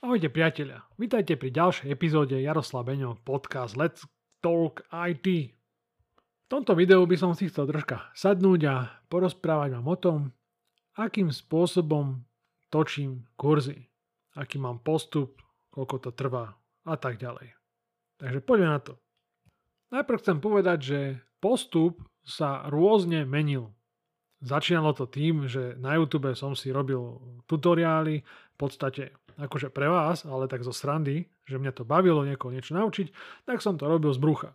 Ahojte priatelia, vítajte pri ďalšej epizóde Jaroslav Beňo podcast Let's Talk IT. V tomto videu by som si chcel troška sadnúť a porozprávať vám o tom, akým spôsobom točím kurzy, aký mám postup, koľko to trvá a tak ďalej. Takže poďme na to. Najprv chcem povedať, že postup sa rôzne menil. Začínalo to tým, že na YouTube som si robil tutoriály, v podstate akože pre vás, ale tak zo srandy, že mňa to bavilo niekoho niečo naučiť, tak som to robil z brucha.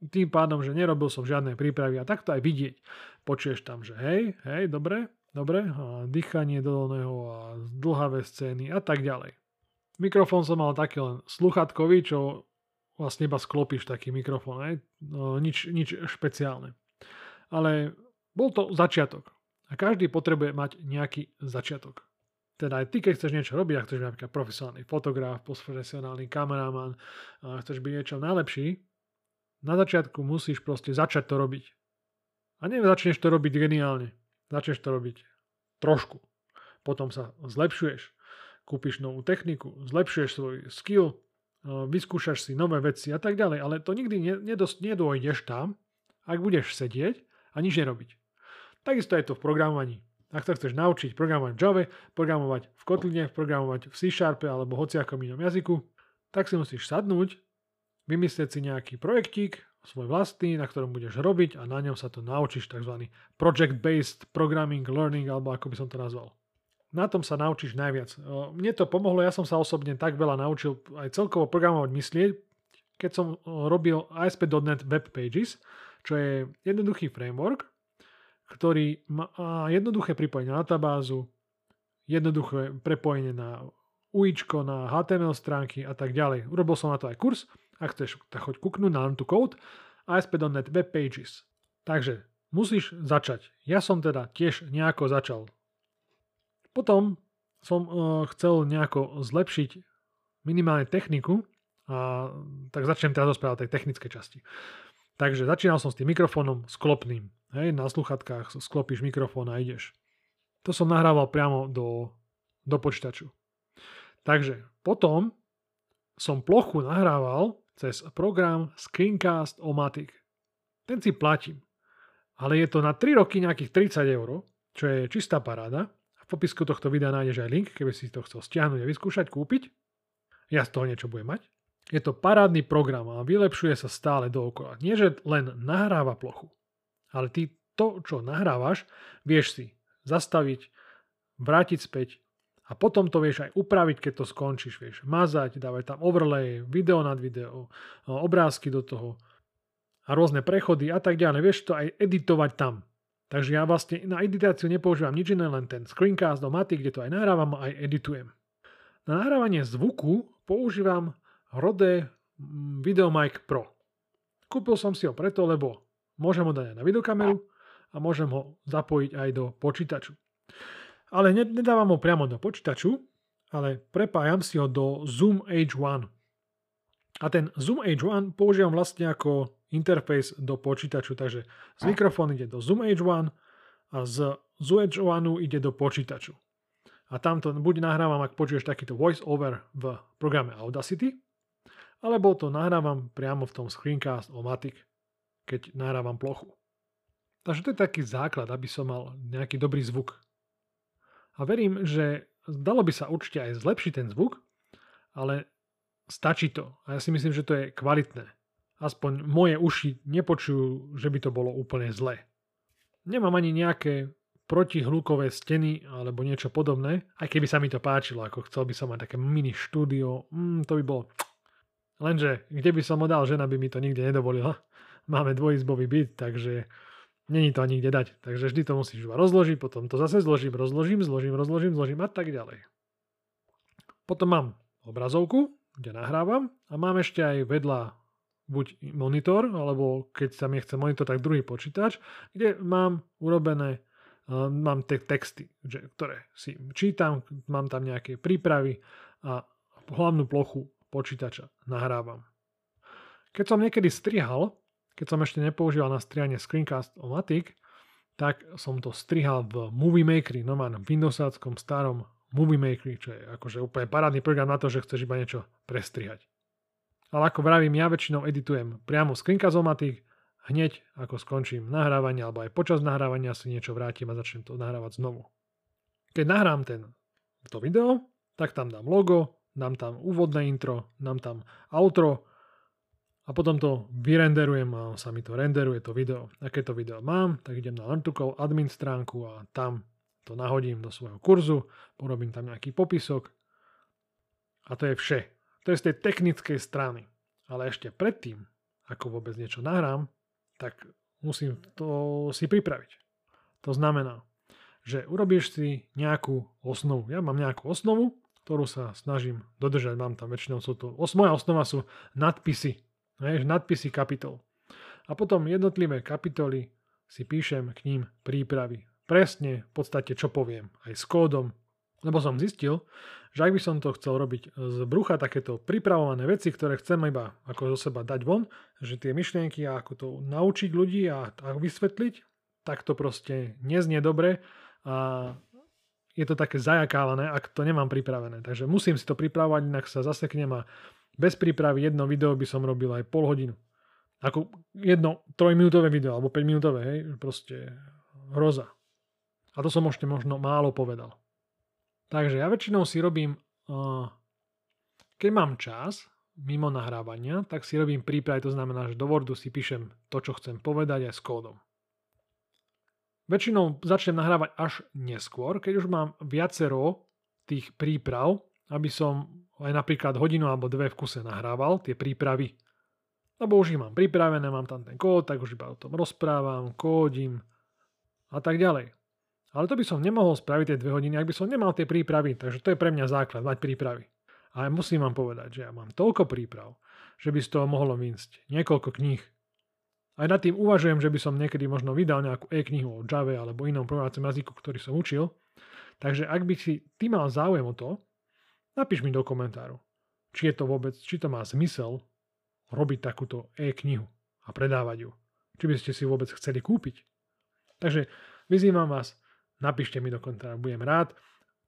Tým pádom, že nerobil som žiadne prípravy a takto aj vidieť. Počuješ tam, že hej, hej, dobre, dobre, a dýchanie dolného a dlhavé scény a tak ďalej. Mikrofón som mal taký len sluchatkový, čo vlastne iba sklopíš taký mikrofón, hej? No, nič, nič špeciálne. Ale bol to začiatok. A každý potrebuje mať nejaký začiatok. Teda aj ty, keď chceš niečo robiť, ak chceš byť napríklad profesionálny fotograf, profesionálny kameraman, chceš byť niečo najlepší, na začiatku musíš proste začať to robiť. A nie začneš to robiť geniálne. Začneš to robiť trošku. Potom sa zlepšuješ. Kúpiš novú techniku, zlepšuješ svoj skill, vyskúšaš si nové veci a tak ďalej. Ale to nikdy nedost, nedôjdeš tam, ak budeš sedieť a nič nerobiť. Takisto je to v programovaní. Ak sa chceš naučiť programovať v Java, programovať v Kotline, programovať v C Sharpe alebo hociakom inom jazyku, tak si musíš sadnúť, vymyslieť si nejaký projektík, svoj vlastný, na ktorom budeš robiť a na ňom sa to naučíš tzv. project-based programming, learning alebo ako by som to nazval. Na tom sa naučíš najviac. Mne to pomohlo, ja som sa osobne tak veľa naučil aj celkovo programovať myslieť, keď som robil ASP.NET Web Pages, čo je jednoduchý framework, ktorý má jednoduché pripojenie na databázu, jednoduché prepojenie na UIčko, na HTML stránky a tak ďalej. Urobil som na to aj kurz, ak chceš, tak choď kúknúť na to code ASP.NET Web Pages. Takže musíš začať. Ja som teda tiež nejako začal. Potom som uh, chcel nejako zlepšiť minimálne techniku a tak začnem teraz rozprávať tej technickej časti. Takže začínal som s tým mikrofónom sklopným. Hej, na sluchatkách sklopíš mikrofón a ideš. To som nahrával priamo do, do počítaču. Takže potom som plochu nahrával cez program Screencast Omatic. Ten si platím. Ale je to na 3 roky nejakých 30 eur, čo je čistá paráda. V popisku tohto videa nájdeš aj link, keby si to chcel stiahnuť a vyskúšať, kúpiť. Ja z toho niečo budem mať. Je to parádny program a vylepšuje sa stále dookola. Nie, že len nahráva plochu, ale ty to, čo nahrávaš, vieš si zastaviť, vrátiť späť a potom to vieš aj upraviť, keď to skončíš. Vieš mazať, dávať tam overlay, video nad video, obrázky do toho a rôzne prechody a tak ďalej. Vieš to aj editovať tam. Takže ja vlastne na editáciu nepoužívam nič iné, len ten screencast do Maty, kde to aj nahrávam a aj editujem. Na nahrávanie zvuku používam Rode mm, VideoMic Pro. Kúpil som si ho preto, lebo môžem ho dať aj na videokameru a môžem ho zapojiť aj do počítaču. Ale nedávam ho priamo do počítaču, ale prepájam si ho do Zoom H1. A ten Zoom H1 používam vlastne ako interfejs do počítaču, takže z mikrofónu ide do Zoom H1 a z Zoom H1 ide do počítaču. A tamto buď nahrávam, ak počuješ takýto voice over v programe Audacity, alebo to nahrávam priamo v tom screencast o Matic, keď nahrávam plochu. Takže to je taký základ, aby som mal nejaký dobrý zvuk. A verím, že dalo by sa určite aj zlepšiť ten zvuk, ale stačí to. A ja si myslím, že to je kvalitné. Aspoň moje uši nepočujú, že by to bolo úplne zlé. Nemám ani nejaké protihlukové steny alebo niečo podobné, aj keby sa mi to páčilo, ako chcel by som mať také mini štúdio, mm, to by bolo Lenže kde by som ho dal, žena by mi to nikde nedovolila. Máme dvojizbový byt, takže není to ani kde dať. Takže vždy to musíš iba rozložiť, potom to zase zložím, rozložím, zložím, rozložím, zložím a tak ďalej. Potom mám obrazovku, kde nahrávam a mám ešte aj vedľa buď monitor, alebo keď sa mi chce monitor, tak druhý počítač, kde mám urobené, uh, mám tie texty, ktoré si čítam, mám tam nejaké prípravy a hlavnú plochu počítača nahrávam. Keď som niekedy strihal, keď som ešte nepoužíval na strihanie Screencast-O-Matic, tak som to strihal v Movie Makeri, normálnom Windowsáckom starom Movie Maker, čo je akože úplne parádny program na to, že chceš iba niečo prestrihať. Ale ako vravím, ja väčšinou editujem priamo Screencast-O-Matic, hneď ako skončím nahrávanie, alebo aj počas nahrávania si niečo vrátim a začnem to nahrávať znovu. Keď nahrám ten, to video, tak tam dám logo, dám tam úvodné intro, dám tam outro a potom to vyrenderujem a sa mi to renderuje to video. A keď to video mám, tak idem na Learn2Co admin stránku a tam to nahodím do svojho kurzu, porobím tam nejaký popisok a to je vše. To je z tej technickej strany. Ale ešte predtým, ako vôbec niečo nahrám, tak musím to si pripraviť. To znamená, že urobíš si nejakú osnovu. Ja mám nejakú osnovu, ktorú sa snažím dodržať. Mám tam väčšinou sú to, os, moja osnova sú nadpisy. Vieš, nadpisy kapitol. A potom jednotlivé kapitoly si píšem k ním prípravy presne v podstate čo poviem, aj s kódom, lebo som zistil, že ak by som to chcel robiť z brucha takéto pripravované veci, ktoré chcem iba ako zo seba dať von, že tie myšlienky a ako to naučiť ľudí a, a vysvetliť, tak to proste neznie dobre a je to také zajakávané, ak to nemám pripravené. Takže musím si to pripravovať, inak sa zaseknem a bez prípravy jedno video by som robil aj pol hodinu. Ako jedno trojminútové video, alebo 5 minútové, hej, proste hroza. A to som ešte možno málo povedal. Takže ja väčšinou si robím, keď mám čas, mimo nahrávania, tak si robím prípravy, to znamená, že do Wordu si píšem to, čo chcem povedať aj s kódom. Väčšinou začnem nahrávať až neskôr, keď už mám viacero tých príprav, aby som aj napríklad hodinu alebo dve v kuse nahrával tie prípravy. Lebo už ich mám pripravené, mám tam ten kód, tak už iba o tom rozprávam, kódim a tak ďalej. Ale to by som nemohol spraviť tie dve hodiny, ak by som nemal tie prípravy. Takže to je pre mňa základ, mať prípravy. A musím vám povedať, že ja mám toľko príprav, že by z toho mohlo výjsť niekoľko kníh. Aj nad tým uvažujem, že by som niekedy možno vydal nejakú e-knihu o Java alebo inom programovacom jazyku, ktorý som učil. Takže ak by si ty mal záujem o to, napíš mi do komentáru, či je to vôbec, či to má zmysel robiť takúto e-knihu a predávať ju. Či by ste si vôbec chceli kúpiť. Takže vyzývam vás, Napíšte mi do komentára, budem rád,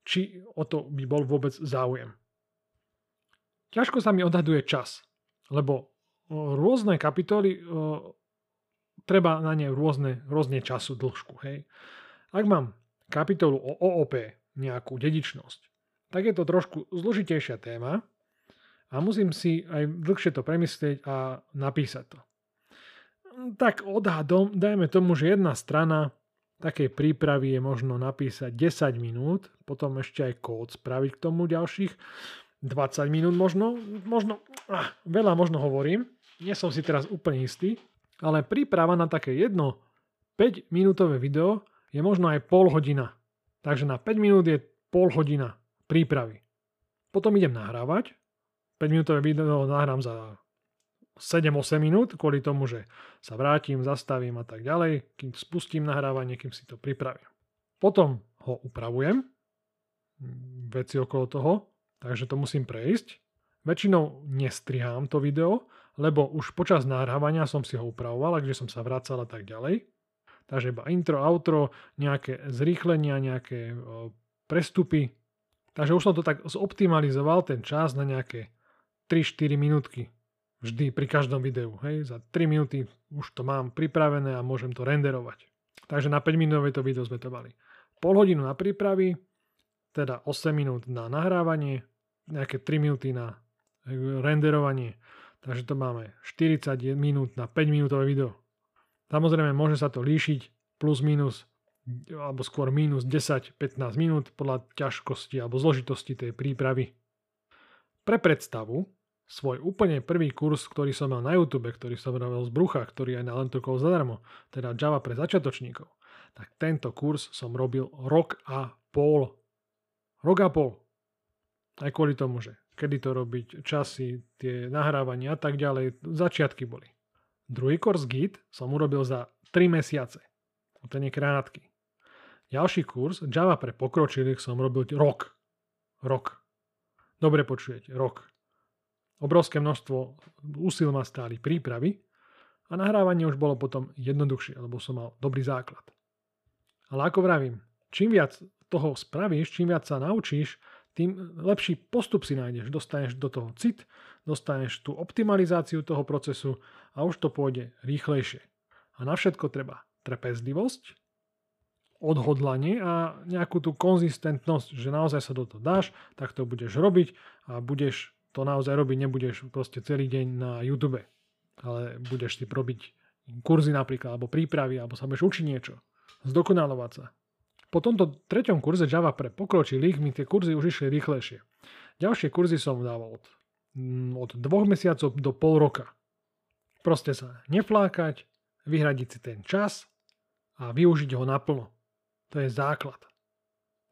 či o to by bol vôbec záujem. Ťažko sa mi odhaduje čas, lebo rôzne kapitoly, treba na ne rôzne, rôzne času, dĺžku. Hej. Ak mám kapitolu o OOP, nejakú dedičnosť, tak je to trošku zložitejšia téma a musím si aj dlhšie to premyslieť a napísať to. Tak odhadom, dajme tomu, že jedna strana takej prípravy je možno napísať 10 minút, potom ešte aj kód spraviť k tomu ďalších 20 minút možno, možno, ah, veľa možno hovorím, nie som si teraz úplne istý, ale príprava na také jedno 5 minútové video je možno aj pol hodina. Takže na 5 minút je pol hodina prípravy. Potom idem nahrávať, 5 minútové video nahrám za 7-8 minút, kvôli tomu, že sa vrátim, zastavím a tak ďalej, kým spustím nahrávanie, kým si to pripravím. Potom ho upravujem, veci okolo toho, takže to musím prejsť. Väčšinou nestrihám to video, lebo už počas nahrávania som si ho upravoval, kde som sa vracal a tak ďalej. Takže iba intro, outro, nejaké zrýchlenia, nejaké prestupy. Takže už som to tak zoptimalizoval ten čas na nejaké 3-4 minútky Vždy pri každom videu. Hej? Za 3 minúty už to mám pripravené a môžem to renderovať. Takže na 5 minútové to video sme to mali. Pol hodinu na prípravy, teda 8 minút na nahrávanie, nejaké 3 minúty na renderovanie. Takže to máme 40 minút na 5 minútové video. Samozrejme môže sa to líšiť plus minus alebo skôr minus 10-15 minút podľa ťažkosti alebo zložitosti tej prípravy. Pre predstavu, svoj úplne prvý kurz, ktorý som mal na YouTube, ktorý som robil z brucha, ktorý je na Lentrukov zadarmo, teda Java pre začiatočníkov, tak tento kurz som robil rok a pol. Rok a pol. Aj kvôli tomu, že kedy to robiť, časy, tie nahrávania a tak ďalej, začiatky boli. Druhý kurz Git som urobil za 3 mesiace. Ten je krátky. Ďalší kurz Java pre pokročilých som robil rok. Rok. Dobre počujete, rok. Obrovské množstvo úsil ma stáli prípravy a nahrávanie už bolo potom jednoduchšie, lebo som mal dobrý základ. Ale ako vravím, čím viac toho spravíš, čím viac sa naučíš, tým lepší postup si nájdeš. Dostaneš do toho cit, dostaneš tú optimalizáciu toho procesu a už to pôjde rýchlejšie. A na všetko treba trpezlivosť, odhodlanie a nejakú tú konzistentnosť, že naozaj sa do toho dáš, tak to budeš robiť a budeš to naozaj robiť, nebudeš proste celý deň na YouTube, ale budeš si robiť kurzy napríklad, alebo prípravy, alebo sa budeš učiť niečo, zdokonalovať sa. Po tomto treťom kurze Java pre pokročilých mi tie kurzy už išli rýchlejšie. Ďalšie kurzy som dával od, mm, od dvoch mesiacov do pol roka. Proste sa neflákať, vyhradiť si ten čas a využiť ho naplno. To je základ.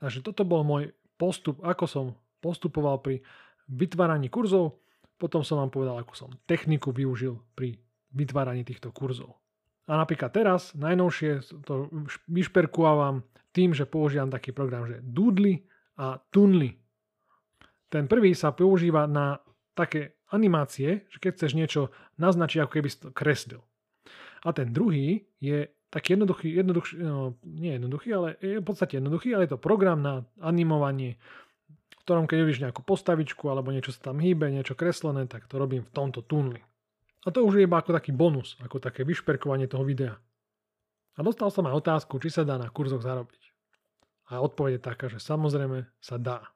Takže toto bol môj postup, ako som postupoval pri vytváraní kurzov. Potom som vám povedal, ako som techniku využil pri vytváraní týchto kurzov. A napríklad teraz, najnovšie to vyšperkuávam tým, že používam taký program, že Doodly a Tunly. Ten prvý sa používa na také animácie, že keď chceš niečo naznačiť, ako keby si to kreslil. A ten druhý je taký jednoduchý, jednoduchý no, nie jednoduchý, ale je v podstate jednoduchý, ale je to program na animovanie, v ktorom keď vidíš nejakú postavičku alebo niečo sa tam hýbe, niečo kreslené, tak to robím v tomto tunli. A to už je iba ako taký bonus, ako také vyšperkovanie toho videa. A dostal som aj otázku, či sa dá na kurzoch zarobiť. A odpoveď je taká, že samozrejme sa dá.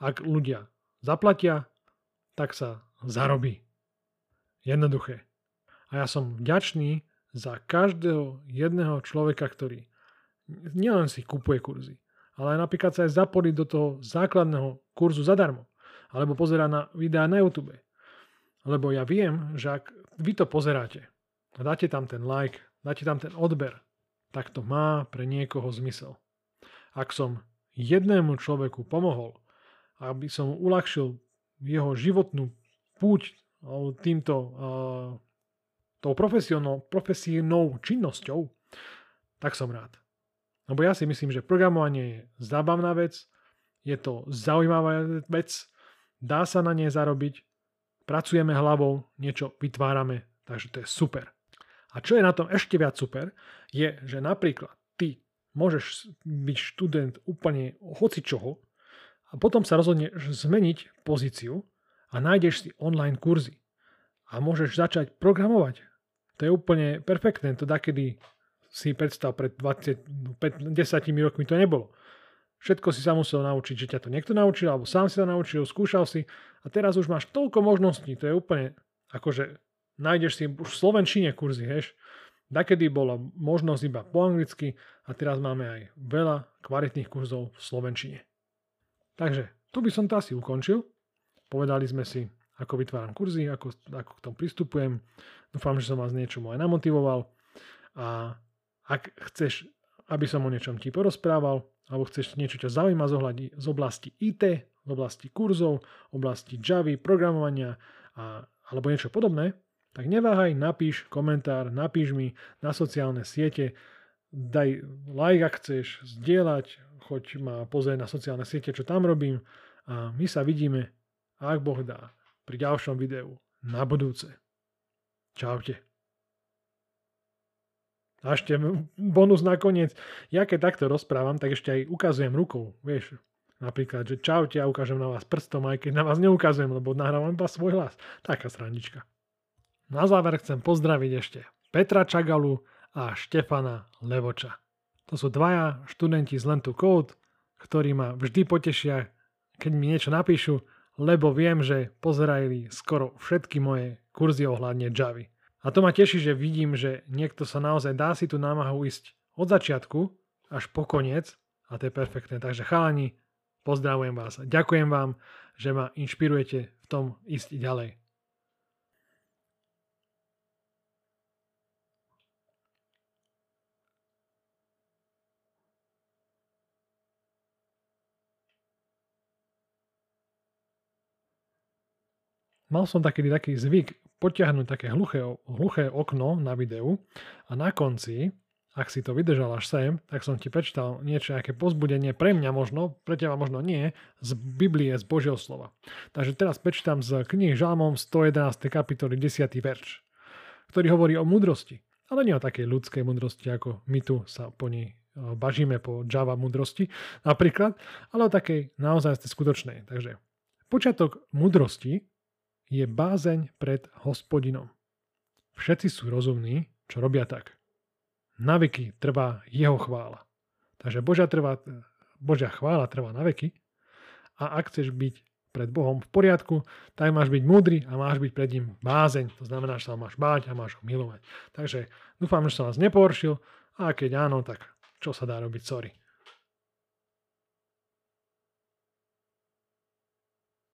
Ak ľudia zaplatia, tak sa zarobí. Jednoduché. A ja som vďačný za každého jedného človeka, ktorý nielen si kupuje kurzy, ale napríklad sa aj zapojí do toho základného kurzu zadarmo. Alebo pozera na videá na YouTube. Lebo ja viem, že ak vy to pozeráte a dáte tam ten like, dáte tam ten odber, tak to má pre niekoho zmysel. Ak som jednému človeku pomohol, aby som uľahčil jeho životnú púť týmto tou profesijnou činnosťou, tak som rád. Lebo ja si myslím, že programovanie je zábavná vec, je to zaujímavá vec, dá sa na nej zarobiť, pracujeme hlavou, niečo vytvárame, takže to je super. A čo je na tom ešte viac super, je, že napríklad ty môžeš byť študent úplne hoci čoho a potom sa rozhodneš zmeniť pozíciu a nájdeš si online kurzy a môžeš začať programovať to je úplne perfektné. To kedy si predstav pred 20, 10 rokmi to nebolo. Všetko si sa musel naučiť, že ťa to niekto naučil, alebo sám si to naučil, skúšal si a teraz už máš toľko možností. To je úplne, akože nájdeš si už v Slovenčine kurzy, heš. Dakedy bola možnosť iba po anglicky a teraz máme aj veľa kvalitných kurzov v Slovenčine. Takže tu by som to asi ukončil. Povedali sme si, ako vytváram kurzy, ako, ako k tomu pristupujem. Dúfam, že som vás niečomu aj namotivoval. A ak chceš, aby som o niečom ti porozprával, alebo chceš niečo ťa zaujíma z oblasti IT, z oblasti kurzov, oblasti Javy, programovania a, alebo niečo podobné, tak neváhaj, napíš komentár, napíš mi na sociálne siete, daj like, ak chceš, zdieľať, choď ma pozrieť na sociálne siete, čo tam robím a my sa vidíme, ak Boh dá pri ďalšom videu na budúce. Čaute. A ešte bonus nakoniec. Ja keď takto rozprávam, tak ešte aj ukazujem rukou. Vieš, napríklad, že čaute, ja ukážem na vás prstom, aj keď na vás neukazujem, lebo nahrávam iba svoj hlas. Taká srandička. Na záver chcem pozdraviť ešte Petra Čagalu a Štefana Levoča. To sú dvaja študenti z Lentu Code, ktorí ma vždy potešia, keď mi niečo napíšu lebo viem, že pozerali skoro všetky moje kurzy ohľadne Javy. A to ma teší, že vidím, že niekto sa naozaj dá si tú námahu ísť od začiatku až po koniec a to je perfektné. Takže chalani, pozdravujem vás ďakujem vám, že ma inšpirujete v tom ísť ďalej. Mal som taký, taký zvyk potiahnuť také hluché, hluché okno na videu a na konci, ak si to vydržal až sem, tak som ti prečítal niečo, nejaké pozbudenie pre mňa možno, pre teba možno nie, z Biblie, z Božieho slova. Takže teraz prečítam z knihy Žalmom 111. kapitoly 10. verš, ktorý hovorí o múdrosti, ale nie o takej ľudskej múdrosti, ako my tu sa po nej bažíme po Java mudrosti napríklad, ale o takej naozaj skutočnej. Takže počiatok mudrosti je bázeň pred hospodinom. Všetci sú rozumní, čo robia tak. Navyky trvá jeho chvála. Takže Božia, trvá, Božia chvála trvá na veky a ak chceš byť pred Bohom v poriadku, tak máš byť múdry a máš byť pred ním bázeň. To znamená, že sa máš báť a máš ho milovať. Takže dúfam, že som vás neporšil a keď áno, tak čo sa dá robiť, sorry.